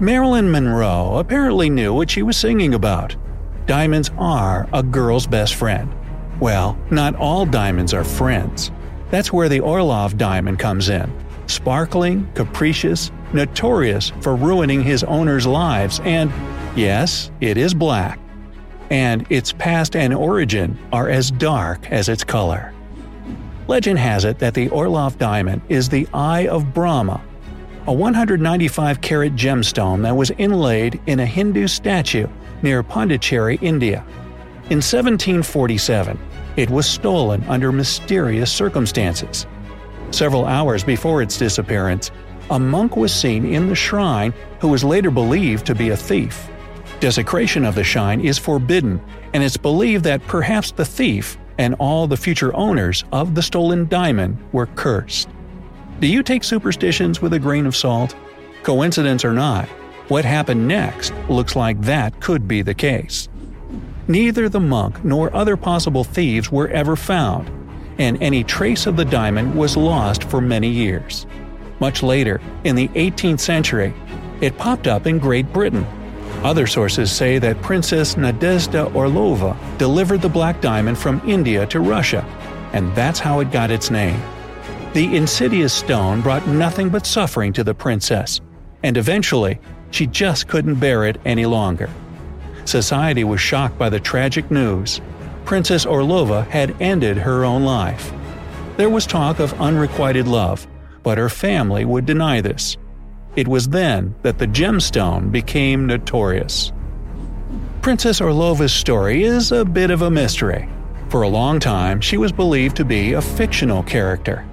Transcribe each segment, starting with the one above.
Marilyn Monroe apparently knew what she was singing about. Diamonds are a girl's best friend. Well, not all diamonds are friends. That's where the Orlov diamond comes in. Sparkling, capricious, notorious for ruining his owners' lives, and yes, it is black. And its past and origin are as dark as its color. Legend has it that the Orlov diamond is the Eye of Brahma, a 195 carat gemstone that was inlaid in a Hindu statue near Pondicherry, India. In 1747, it was stolen under mysterious circumstances. Several hours before its disappearance, a monk was seen in the shrine who was later believed to be a thief. Desecration of the shrine is forbidden, and it's believed that perhaps the thief and all the future owners of the stolen diamond were cursed. Do you take superstitions with a grain of salt? Coincidence or not, what happened next looks like that could be the case. Neither the monk nor other possible thieves were ever found, and any trace of the diamond was lost for many years. Much later, in the 18th century, it popped up in Great Britain. Other sources say that Princess Nadezhda Orlova delivered the black diamond from India to Russia, and that's how it got its name. The insidious stone brought nothing but suffering to the princess, and eventually, she just couldn't bear it any longer. Society was shocked by the tragic news. Princess Orlova had ended her own life. There was talk of unrequited love, but her family would deny this. It was then that the gemstone became notorious. Princess Orlova's story is a bit of a mystery. For a long time, she was believed to be a fictional character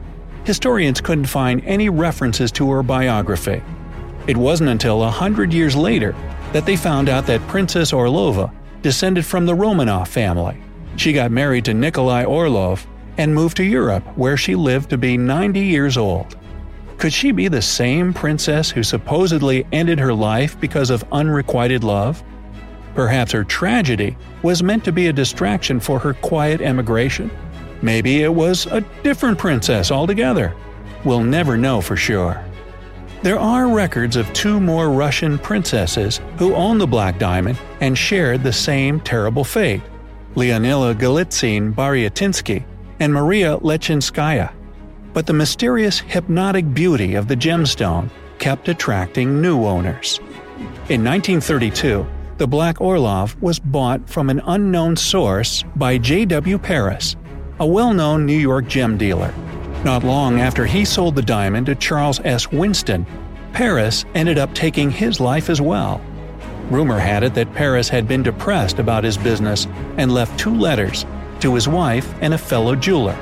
historians couldn't find any references to her biography. It wasn't until a hundred years later that they found out that Princess Orlova descended from the Romanov family. She got married to Nikolai Orlov and moved to Europe, where she lived to be 90 years old. Could she be the same princess who supposedly ended her life because of unrequited love? Perhaps her tragedy was meant to be a distraction for her quiet emigration? Maybe it was a different princess altogether. We'll never know for sure. There are records of two more Russian princesses who owned the Black Diamond and shared the same terrible fate Leonila Golitsyn Bariatinski and Maria Lechinskaya. But the mysterious hypnotic beauty of the gemstone kept attracting new owners. In 1932, the Black Orlov was bought from an unknown source by J.W. Paris, a well known New York gem dealer. Not long after he sold the diamond to Charles S. Winston, Paris ended up taking his life as well. Rumor had it that Paris had been depressed about his business and left two letters to his wife and a fellow jeweler.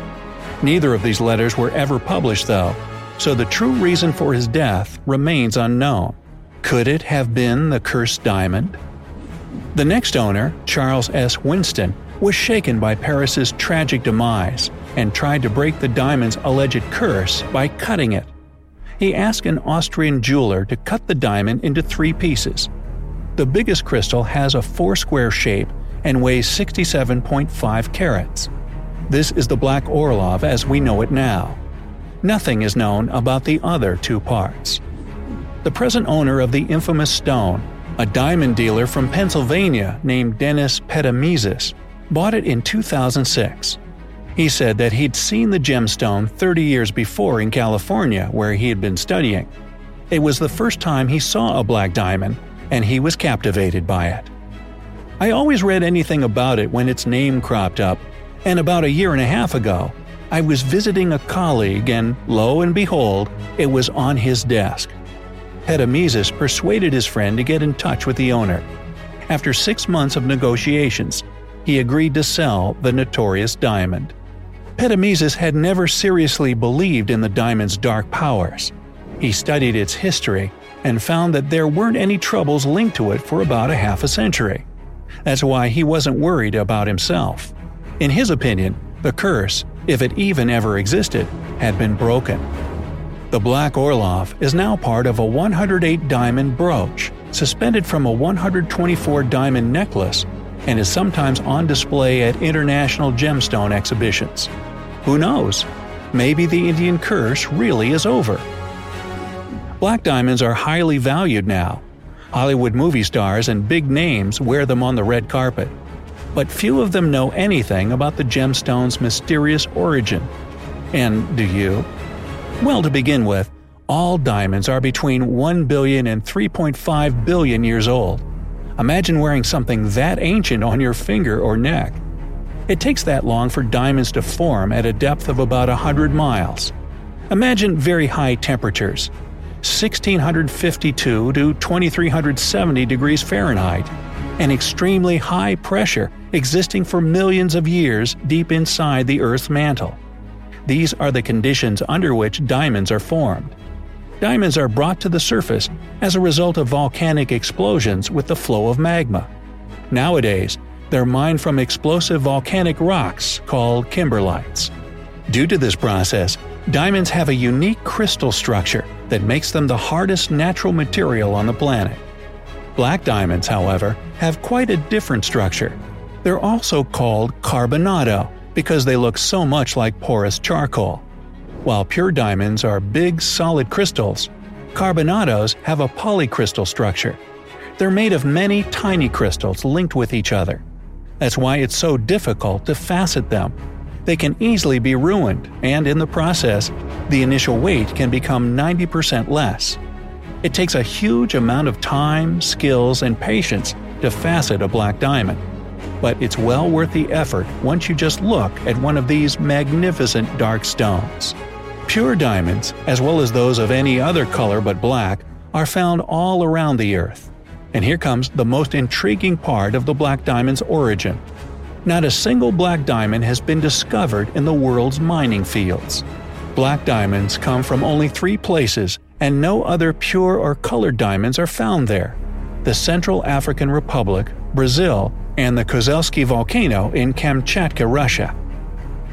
Neither of these letters were ever published, though, so the true reason for his death remains unknown. Could it have been the cursed diamond? The next owner, Charles S. Winston, was shaken by Paris's tragic demise and tried to break the diamond's alleged curse by cutting it. He asked an Austrian jeweler to cut the diamond into three pieces. The biggest crystal has a four square shape and weighs 67.5 carats. This is the Black Orlov as we know it now. Nothing is known about the other two parts. The present owner of the infamous stone, a diamond dealer from Pennsylvania named Dennis Petimezas, bought it in 2006. He said that he'd seen the gemstone 30 years before in California, where he had been studying. It was the first time he saw a black diamond, and he was captivated by it. I always read anything about it when its name cropped up, and about a year and a half ago, I was visiting a colleague, and lo and behold, it was on his desk. Petimezas persuaded his friend to get in touch with the owner. After six months of negotiations, he agreed to sell the notorious diamond. Petimezas had never seriously believed in the diamond's dark powers. He studied its history and found that there weren't any troubles linked to it for about a half a century. That's why he wasn't worried about himself. In his opinion, the curse, if it even ever existed, had been broken. The Black Orlov is now part of a 108 diamond brooch, suspended from a 124 diamond necklace and is sometimes on display at international gemstone exhibitions. Who knows? Maybe the Indian curse really is over. Black diamonds are highly valued now. Hollywood movie stars and big names wear them on the red carpet. But few of them know anything about the gemstone's mysterious origin. And do you? Well, to begin with, all diamonds are between 1 billion and 3.5 billion years old. Imagine wearing something that ancient on your finger or neck. It takes that long for diamonds to form at a depth of about 100 miles. Imagine very high temperatures 1652 to 2370 degrees Fahrenheit, and extremely high pressure existing for millions of years deep inside the Earth's mantle. These are the conditions under which diamonds are formed. Diamonds are brought to the surface as a result of volcanic explosions with the flow of magma. Nowadays, they're mined from explosive volcanic rocks called kimberlites. Due to this process, diamonds have a unique crystal structure that makes them the hardest natural material on the planet. Black diamonds, however, have quite a different structure. They're also called carbonado because they look so much like porous charcoal. While pure diamonds are big, solid crystals, carbonados have a polycrystal structure. They're made of many tiny crystals linked with each other. That's why it's so difficult to facet them. They can easily be ruined, and in the process, the initial weight can become 90% less. It takes a huge amount of time, skills, and patience to facet a black diamond. But it's well worth the effort once you just look at one of these magnificent dark stones. Pure diamonds, as well as those of any other color but black, are found all around the Earth. And here comes the most intriguing part of the black diamond's origin. Not a single black diamond has been discovered in the world's mining fields. Black diamonds come from only three places, and no other pure or colored diamonds are found there the Central African Republic, Brazil, and the Kozelski volcano in Kamchatka, Russia.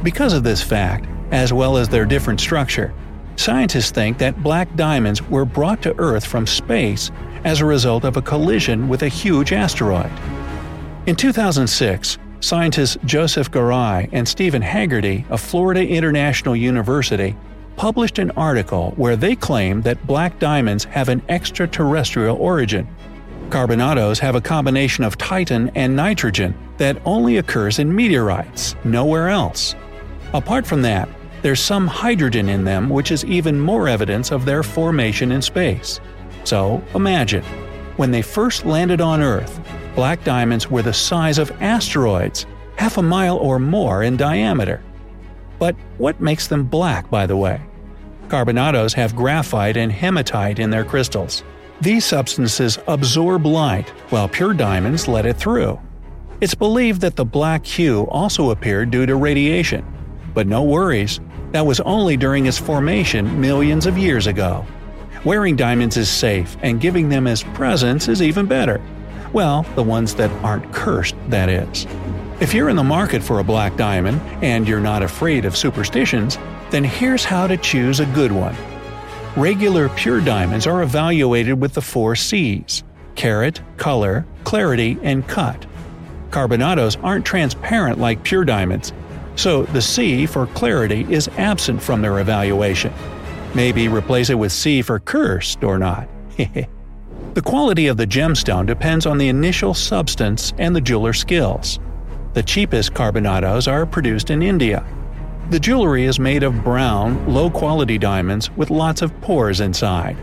Because of this fact, as well as their different structure, scientists think that black diamonds were brought to Earth from space as a result of a collision with a huge asteroid. In 2006, scientists Joseph Garai and Stephen Haggerty of Florida International University published an article where they claim that black diamonds have an extraterrestrial origin. Carbonados have a combination of titan and nitrogen that only occurs in meteorites, nowhere else. Apart from that, there's some hydrogen in them which is even more evidence of their formation in space. So imagine, when they first landed on Earth, black diamonds were the size of asteroids, half a mile or more in diameter. But what makes them black, by the way? Carbonados have graphite and hematite in their crystals. These substances absorb light, while pure diamonds let it through. It's believed that the black hue also appeared due to radiation. But no worries, that was only during its formation millions of years ago. Wearing diamonds is safe, and giving them as presents is even better. Well, the ones that aren't cursed, that is. If you're in the market for a black diamond, and you're not afraid of superstitions, then here's how to choose a good one. Regular pure diamonds are evaluated with the four C's carat, color, clarity, and cut. Carbonados aren't transparent like pure diamonds, so the C for clarity is absent from their evaluation. Maybe replace it with C for cursed or not. the quality of the gemstone depends on the initial substance and the jeweler's skills. The cheapest carbonados are produced in India. The jewelry is made of brown, low quality diamonds with lots of pores inside.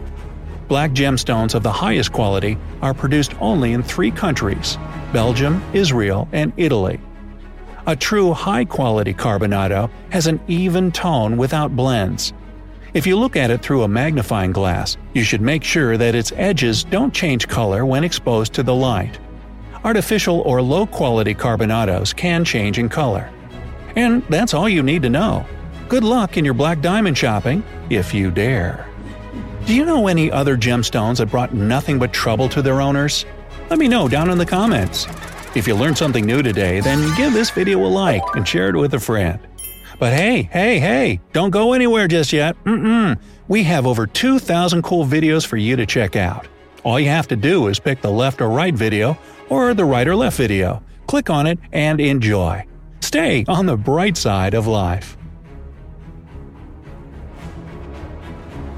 Black gemstones of the highest quality are produced only in three countries Belgium, Israel, and Italy. A true high quality carbonado has an even tone without blends, if you look at it through a magnifying glass, you should make sure that its edges don't change color when exposed to the light. Artificial or low quality carbonados can change in color. And that's all you need to know. Good luck in your black diamond shopping, if you dare. Do you know any other gemstones that brought nothing but trouble to their owners? Let me know down in the comments. If you learned something new today, then give this video a like and share it with a friend. But hey, hey, hey, don't go anywhere just yet. Mm-mm. We have over 2,000 cool videos for you to check out. All you have to do is pick the left or right video, or the right or left video. Click on it and enjoy. Stay on the bright side of life.